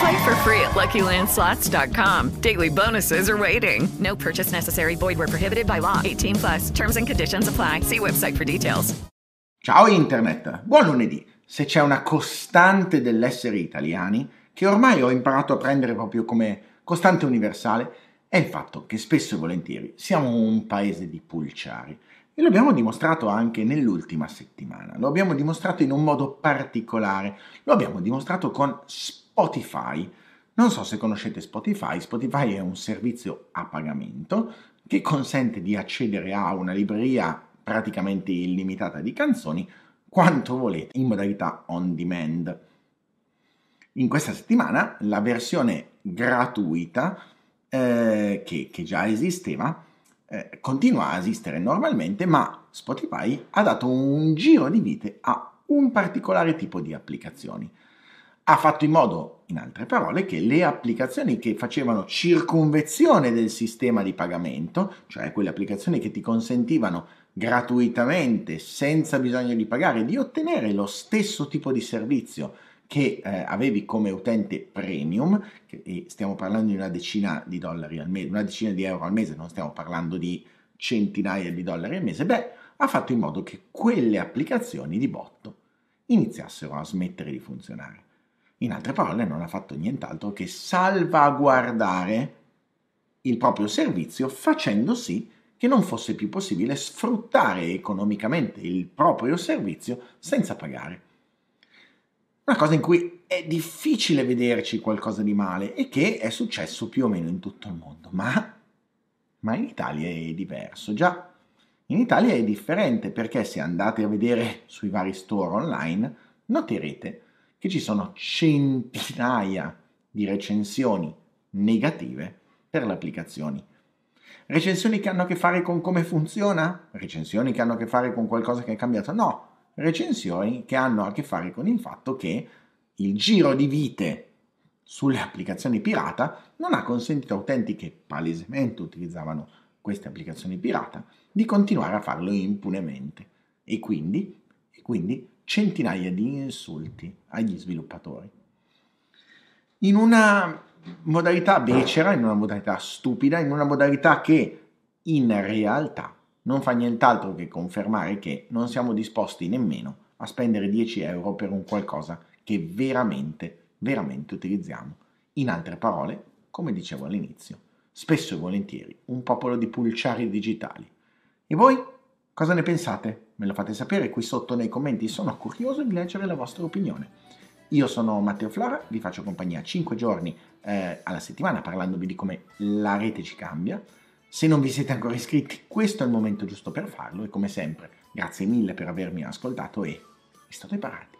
Play for free at LuckyLandSlots.com. Daily bonuses are waiting. No purchase necessary. Void were prohibited by law. 18 plus. Terms and conditions apply. See website for details. Ciao Internet, buon lunedì. Se c'è una costante dell'essere italiani che ormai ho imparato a prendere proprio come costante universale, è il fatto che spesso e volentieri siamo un paese di pulciari. E lo abbiamo dimostrato anche nell'ultima settimana, lo abbiamo dimostrato in un modo particolare, lo abbiamo dimostrato con Spotify. Non so se conoscete Spotify, Spotify è un servizio a pagamento che consente di accedere a una libreria praticamente illimitata di canzoni quanto volete in modalità on demand. In questa settimana la versione gratuita eh, che, che già esisteva eh, continua a esistere normalmente, ma Spotify ha dato un giro di vite a un particolare tipo di applicazioni. Ha fatto in modo, in altre parole, che le applicazioni che facevano circunvezione del sistema di pagamento, cioè quelle applicazioni che ti consentivano gratuitamente, senza bisogno di pagare, di ottenere lo stesso tipo di servizio che eh, avevi come utente premium, che, e stiamo parlando di una decina di dollari al mese, una decina di euro al mese, non stiamo parlando di centinaia di dollari al mese, beh, ha fatto in modo che quelle applicazioni di botto iniziassero a smettere di funzionare. In altre parole, non ha fatto nient'altro che salvaguardare il proprio servizio facendo sì che non fosse più possibile sfruttare economicamente il proprio servizio senza pagare. Una cosa in cui è difficile vederci qualcosa di male e che è successo più o meno in tutto il mondo, ma, ma in Italia è diverso. Già, in Italia è differente perché se andate a vedere sui vari store online noterete che ci sono centinaia di recensioni negative per le applicazioni. Recensioni che hanno a che fare con come funziona? Recensioni che hanno a che fare con qualcosa che è cambiato? No, recensioni che hanno a che fare con il fatto che il giro di vite sulle applicazioni pirata non ha consentito a utenti che palesemente utilizzavano queste applicazioni pirata di continuare a farlo impunemente e quindi, e quindi centinaia di insulti agli sviluppatori. In una modalità becera, in una modalità stupida, in una modalità che in realtà non fa nient'altro che confermare che non siamo disposti nemmeno a spendere 10 euro per un qualcosa che veramente, veramente utilizziamo. In altre parole, come dicevo all'inizio, spesso e volentieri un popolo di pulciari digitali. E voi cosa ne pensate? Me lo fate sapere qui sotto nei commenti, sono curioso di leggere la vostra opinione. Io sono Matteo Flora, vi faccio compagnia 5 giorni eh, alla settimana parlandovi di come la rete ci cambia. Se non vi siete ancora iscritti, questo è il momento giusto per farlo e come sempre, grazie mille per avermi ascoltato e state parati.